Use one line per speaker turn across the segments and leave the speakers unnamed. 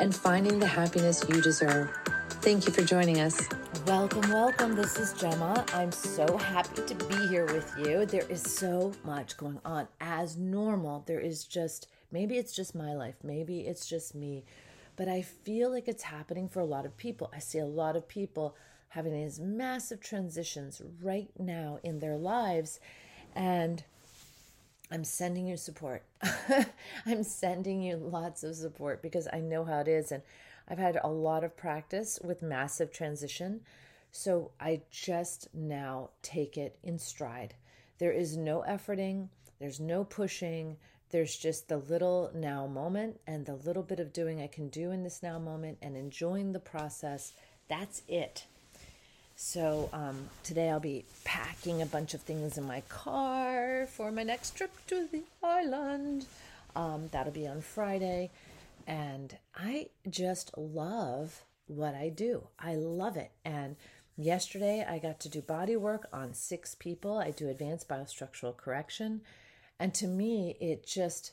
and finding the happiness you deserve. Thank you for joining us.
Welcome, welcome. This is Gemma. I'm so happy to be here with you. There is so much going on. As normal, there is just maybe it's just my life, maybe it's just me, but I feel like it's happening for a lot of people. I see a lot of people having these massive transitions right now in their lives, and I'm sending you support. I'm sending you lots of support because I know how it is. And I've had a lot of practice with massive transition. So I just now take it in stride. There is no efforting, there's no pushing. There's just the little now moment and the little bit of doing I can do in this now moment and enjoying the process. That's it. So um, today I'll be packing a bunch of things in my car for my next trip to the island. Um, that'll be on Friday. And I just love what I do. I love it. And yesterday I got to do body work on six people. I do advanced biostructural correction. And to me, it just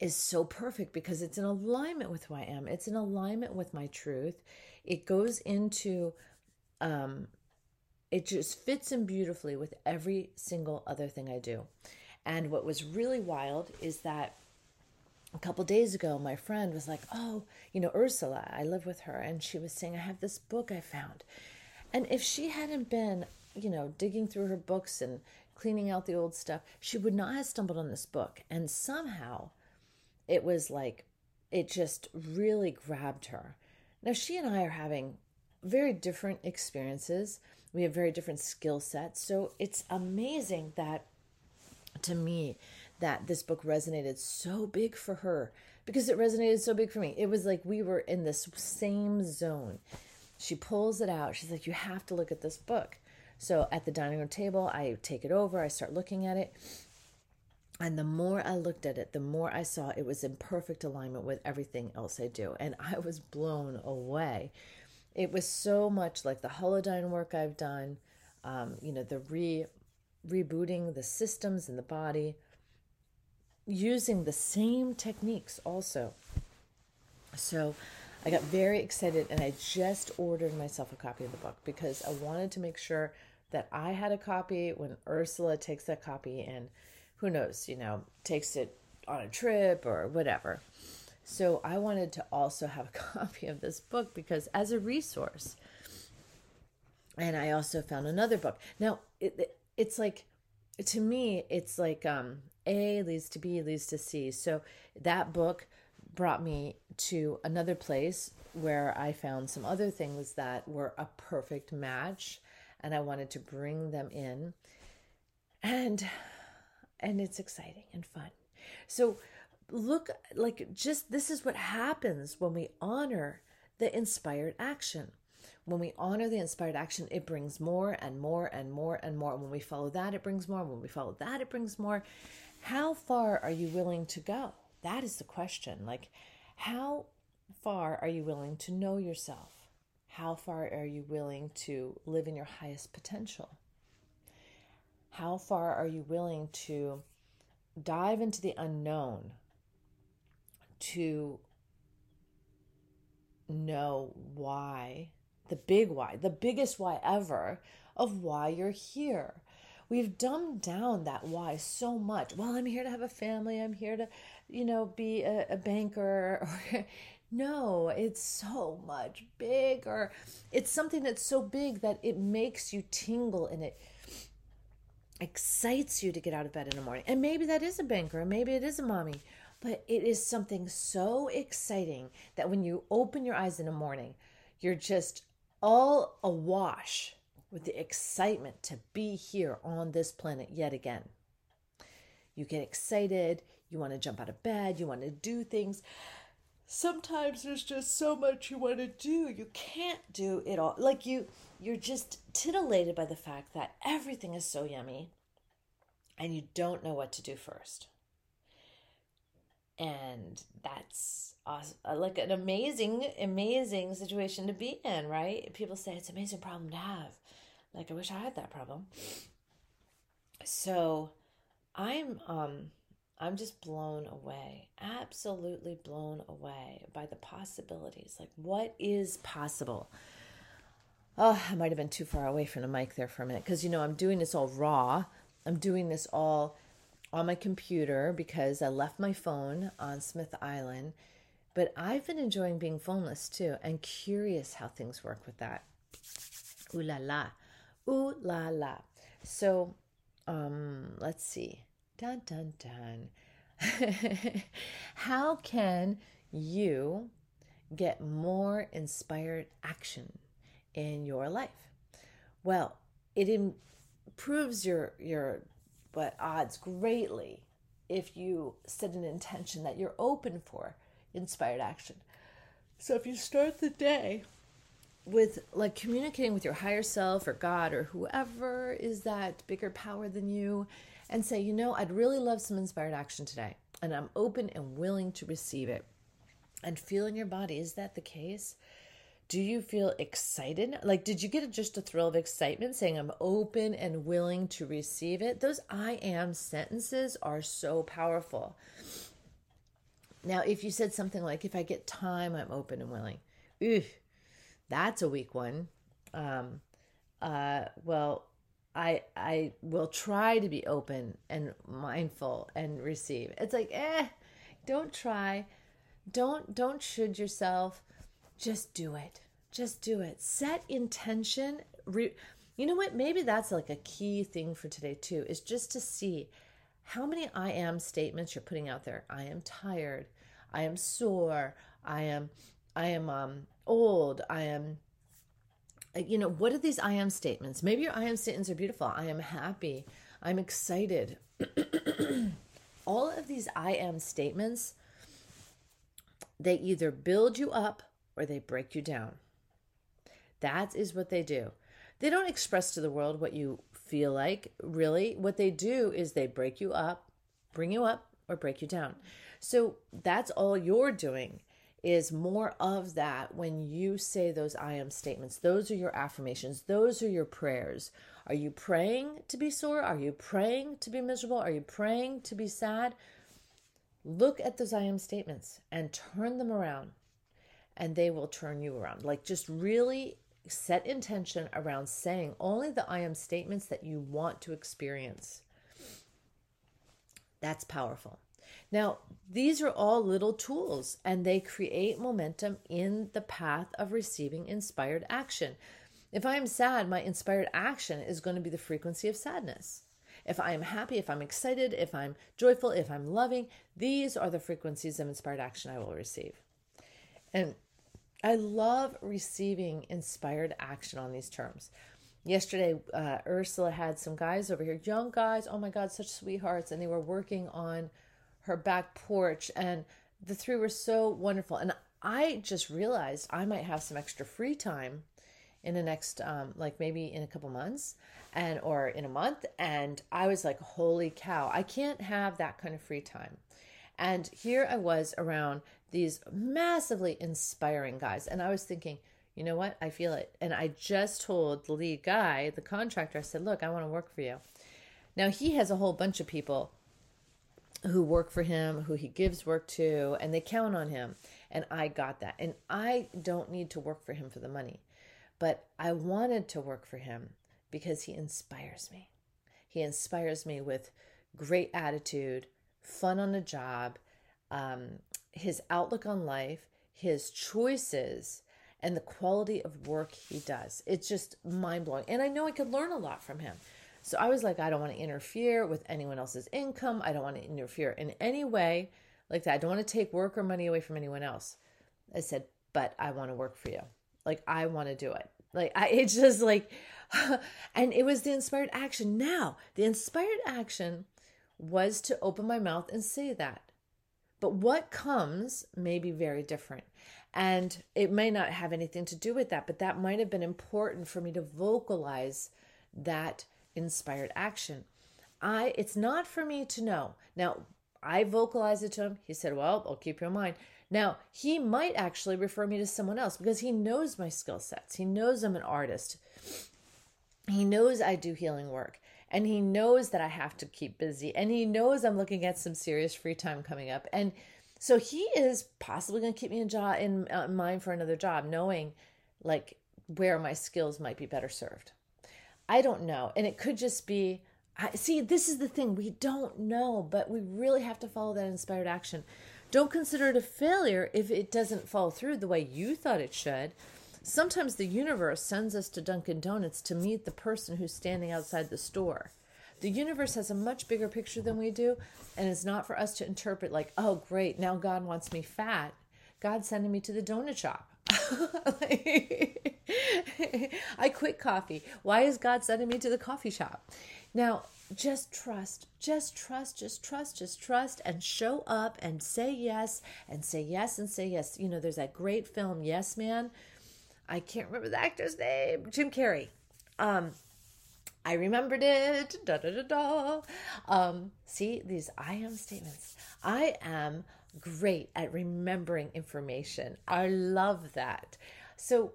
is so perfect because it's in alignment with who I am. It's in alignment with my truth. It goes into um, it just fits in beautifully with every single other thing I do. And what was really wild is that a couple days ago, my friend was like, Oh, you know, Ursula, I live with her, and she was saying, I have this book I found. And if she hadn't been, you know, digging through her books and cleaning out the old stuff, she would not have stumbled on this book. And somehow it was like, it just really grabbed her. Now, she and I are having very different experiences. We have very different skill sets. So it's amazing that to me that this book resonated so big for her because it resonated so big for me. It was like we were in this same zone. She pulls it out. She's like, You have to look at this book. So at the dining room table, I take it over, I start looking at it. And the more I looked at it, the more I saw it was in perfect alignment with everything else I do. And I was blown away it was so much like the holodyne work I've done, um, you know, the re rebooting the systems in the body, using the same techniques also. So I got very excited and I just ordered myself a copy of the book because I wanted to make sure that I had a copy when Ursula takes that copy and who knows, you know, takes it on a trip or whatever. So I wanted to also have a copy of this book because as a resource. And I also found another book. Now, it, it's like to me it's like um A leads to B leads to C. So that book brought me to another place where I found some other things that were a perfect match and I wanted to bring them in. And and it's exciting and fun. So look like just this is what happens when we honor the inspired action. When we honor the inspired action, it brings more and more and more and more. When we follow that, it brings more. When we follow that, it brings more. How far are you willing to go? That is the question. Like, how far are you willing to know yourself? How far are you willing to live in your highest potential? How far are you willing to dive into the unknown to know why, the big why, the biggest why ever of why you're here. We've dumbed down that why so much. Well, I'm here to have a family. I'm here to, you know, be a, a banker. Or no, it's so much bigger. It's something that's so big that it makes you tingle and it excites you to get out of bed in the morning. And maybe that is a banker, and maybe it is a mommy, but it is something so exciting that when you open your eyes in the morning, you're just all awash with the excitement to be here on this planet yet again. You get excited, you want to jump out of bed, you want to do things. sometimes there's just so much you want to do you can't do it all like you you're just titillated by the fact that everything is so yummy and you don't know what to do first and that's awesome, uh, like an amazing amazing situation to be in right people say it's an amazing problem to have like i wish i had that problem so i'm um I'm just blown away, absolutely blown away by the possibilities. Like, what is possible? Oh, I might have been too far away from the mic there for a minute because, you know, I'm doing this all raw. I'm doing this all on my computer because I left my phone on Smith Island. But I've been enjoying being phoneless too and curious how things work with that. Ooh la la. Ooh la la. So, um, let's see. Dun dun dun. How can you get more inspired action in your life? Well, it improves your your but odds greatly if you set an intention that you're open for inspired action. So if you start the day with like communicating with your higher self or God or whoever is that bigger power than you and say, you know, I'd really love some inspired action today, and I'm open and willing to receive it. And feel in your body, is that the case? Do you feel excited? Like, did you get just a thrill of excitement saying, I'm open and willing to receive it? Those I am sentences are so powerful. Now, if you said something like, if I get time, I'm open and willing, Ooh, that's a weak one. Um, uh, well, I I will try to be open and mindful and receive. It's like, eh, don't try. Don't don't should yourself. Just do it. Just do it. Set intention. Re- you know what? Maybe that's like a key thing for today too is just to see how many I am statements you're putting out there. I am tired. I am sore. I am I am um old. I am uh, you know, what are these I am statements? Maybe your I am statements are beautiful. I am happy. I'm excited. All of these I am statements, they either build you up or they break you down. That is what they do. They don't express to the world what you feel like, really. What they do is they break you up, bring you up, or break you down. So that's all you're doing is more of that when you say those I am statements. Those are your affirmations, those are your prayers. Are you praying to be sore? Are you praying to be miserable? Are you praying to be sad? Look at those I am statements and turn them around, and they will turn you around. Like just really set intention around saying only the I am statements that you want to experience. That's powerful. Now, these are all little tools and they create momentum in the path of receiving inspired action. If I am sad, my inspired action is going to be the frequency of sadness. If I am happy, if I'm excited, if I'm joyful, if I'm loving, these are the frequencies of inspired action I will receive. And I love receiving inspired action on these terms. Yesterday, uh, Ursula had some guys over here, young guys, oh my God, such sweethearts, and they were working on her back porch and the three were so wonderful. And i just realized i might have some extra free time in the next um, like maybe in a couple months and or in a month. And i was like holy cow i can't have that kind of free time and here i was around these massively inspiring guys and i was thinking you know what i feel it and i just told the lead guy the contractor i said look i want to work for you now he has a whole bunch of people who work for him, who he gives work to, and they count on him. And I got that. And I don't need to work for him for the money, but I wanted to work for him because he inspires me. He inspires me with great attitude, fun on the job, um, his outlook on life, his choices, and the quality of work he does. It's just mind blowing. And I know I could learn a lot from him. So I was like, I don't want to interfere with anyone else's income. I don't want to interfere in any way like that. I don't want to take work or money away from anyone else. I said, but I want to work for you. Like I want to do it. Like I it's just like and it was the inspired action. Now, the inspired action was to open my mouth and say that. But what comes may be very different. And it may not have anything to do with that, but that might have been important for me to vocalize that inspired action. I it's not for me to know. Now, I vocalized it to him. He said, "Well, I'll keep you in mind." Now, he might actually refer me to someone else because he knows my skill sets. He knows I'm an artist. He knows I do healing work and he knows that I have to keep busy and he knows I'm looking at some serious free time coming up. And so he is possibly going to keep me in job in uh, mind for another job knowing like where my skills might be better served. I don't know. And it could just be I see this is the thing we don't know, but we really have to follow that inspired action. Don't consider it a failure if it doesn't fall through the way you thought it should. Sometimes the universe sends us to Dunkin' Donuts to meet the person who's standing outside the store. The universe has a much bigger picture than we do, and it's not for us to interpret like, oh, great, now God wants me fat. God's sending me to the donut shop. I quit coffee. Why is God sending me to the coffee shop? Now, just trust, just trust, just trust, just trust, and show up and say yes, and say yes, and say yes. You know, there's that great film, Yes Man. I can't remember the actor's name, Jim Carrey. Um, I remembered it. Da da da da. Um, see these I am statements. I am great at remembering information. I love that. So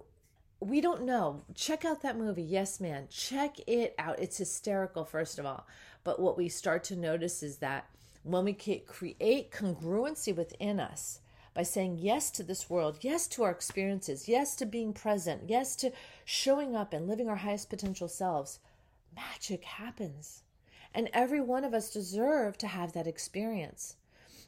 we don't know. Check out that movie, Yes Man. Check it out. It's hysterical, first of all. But what we start to notice is that when we create congruency within us by saying yes to this world, yes to our experiences, yes to being present, yes to showing up and living our highest potential selves, magic happens. And every one of us deserve to have that experience.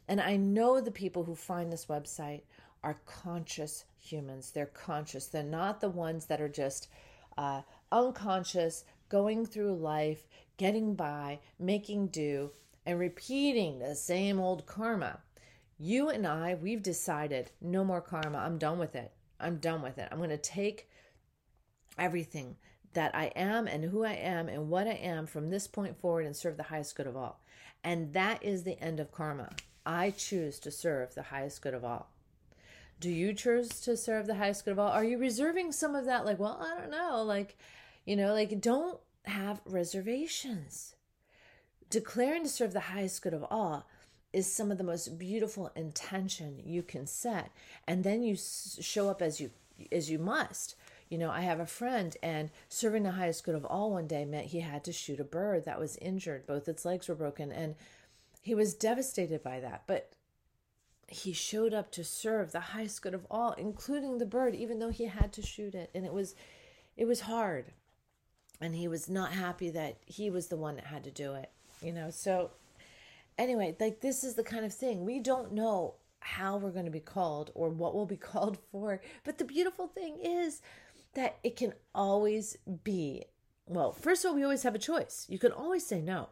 And I know the people who find this website are conscious humans. They're conscious. They're not the ones that are just uh, unconscious, going through life, getting by, making do, and repeating the same old karma. You and I, we've decided no more karma. I'm done with it. I'm done with it. I'm going to take everything that I am and who I am and what I am from this point forward and serve the highest good of all. And that is the end of karma. I choose to serve the highest good of all. Do you choose to serve the highest good of all? Are you reserving some of that? Like, well, I don't know. Like, you know, like don't have reservations. Declaring to serve the highest good of all is some of the most beautiful intention you can set. And then you show up as you as you must. You know, I have a friend, and serving the highest good of all one day meant he had to shoot a bird that was injured. Both its legs were broken, and he was devastated by that. But he showed up to serve the highest good of all including the bird even though he had to shoot it and it was it was hard and he was not happy that he was the one that had to do it you know so anyway like this is the kind of thing we don't know how we're going to be called or what we'll be called for but the beautiful thing is that it can always be well first of all we always have a choice you can always say no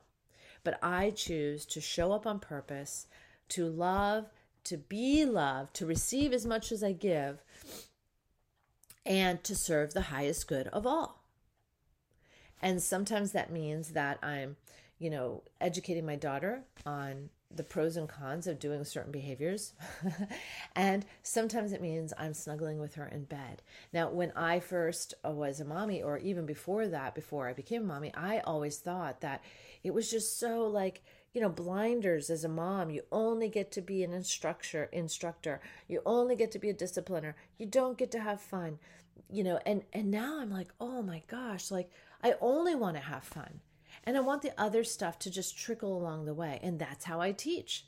but i choose to show up on purpose to love to be loved, to receive as much as I give, and to serve the highest good of all. And sometimes that means that I'm, you know, educating my daughter on the pros and cons of doing certain behaviors. and sometimes it means I'm snuggling with her in bed. Now, when I first was a mommy, or even before that, before I became a mommy, I always thought that it was just so like, you know blinders as a mom you only get to be an instructor instructor you only get to be a discipliner you don't get to have fun you know and and now i'm like oh my gosh like i only want to have fun and i want the other stuff to just trickle along the way and that's how i teach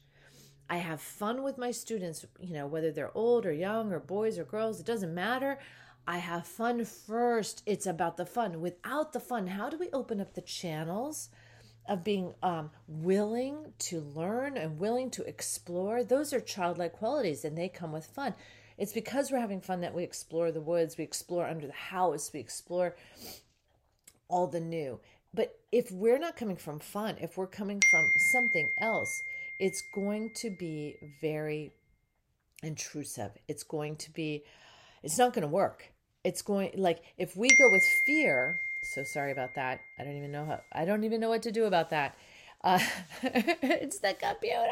i have fun with my students you know whether they're old or young or boys or girls it doesn't matter I have fun first. It's about the fun. Without the fun, how do we open up the channels of being um, willing to learn and willing to explore, those are childlike qualities and they come with fun. It's because we're having fun that we explore the woods, we explore under the house, we explore all the new. But if we're not coming from fun, if we're coming from something else, it's going to be very intrusive. It's going to be, it's not going to work. It's going, like, if we go with fear, so sorry about that. I don't even know how, I don't even know what to do about that. Uh, it's the computer.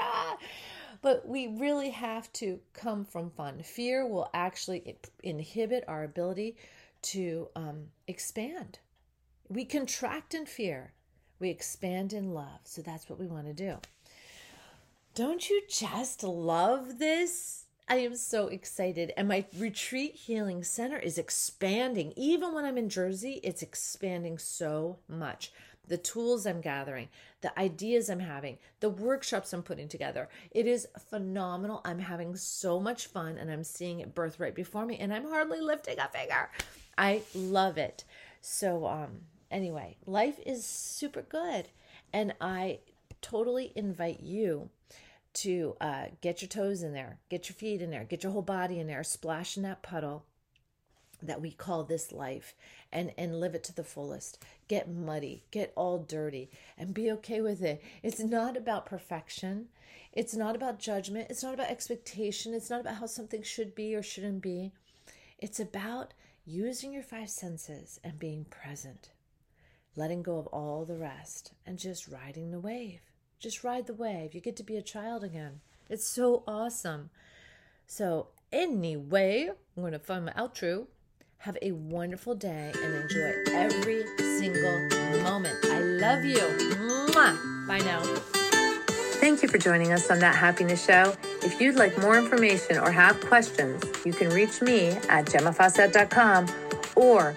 But we really have to come from fun. Fear will actually inhibit our ability to um, expand. We contract in fear, we expand in love. So that's what we want to do. Don't you just love this? I am so excited. And my retreat healing center is expanding. Even when I'm in Jersey, it's expanding so much. The tools I'm gathering, the ideas I'm having, the workshops I'm putting together. It is phenomenal. I'm having so much fun and I'm seeing it birth right before me and I'm hardly lifting a finger. I love it. So um anyway, life is super good. And I totally invite you to uh, get your toes in there, get your feet in there, get your whole body in there, splash in that puddle that we call this life and and live it to the fullest. Get muddy get all dirty and be okay with it. It's not about perfection. It's not about judgment. It's not about expectation. It's not about how something should be or shouldn't be. It's about using your five senses and being present letting go of all the rest and just riding the wave just ride the wave. You get to be a child again. It's so awesome. So, anyway, I'm going to find my outro. Have a wonderful day and enjoy every single moment. I love you. Mwah. Bye now.
Thank you for joining us on That Happiness Show. If you'd like more information or have questions, you can reach me at gemmafawcett.com or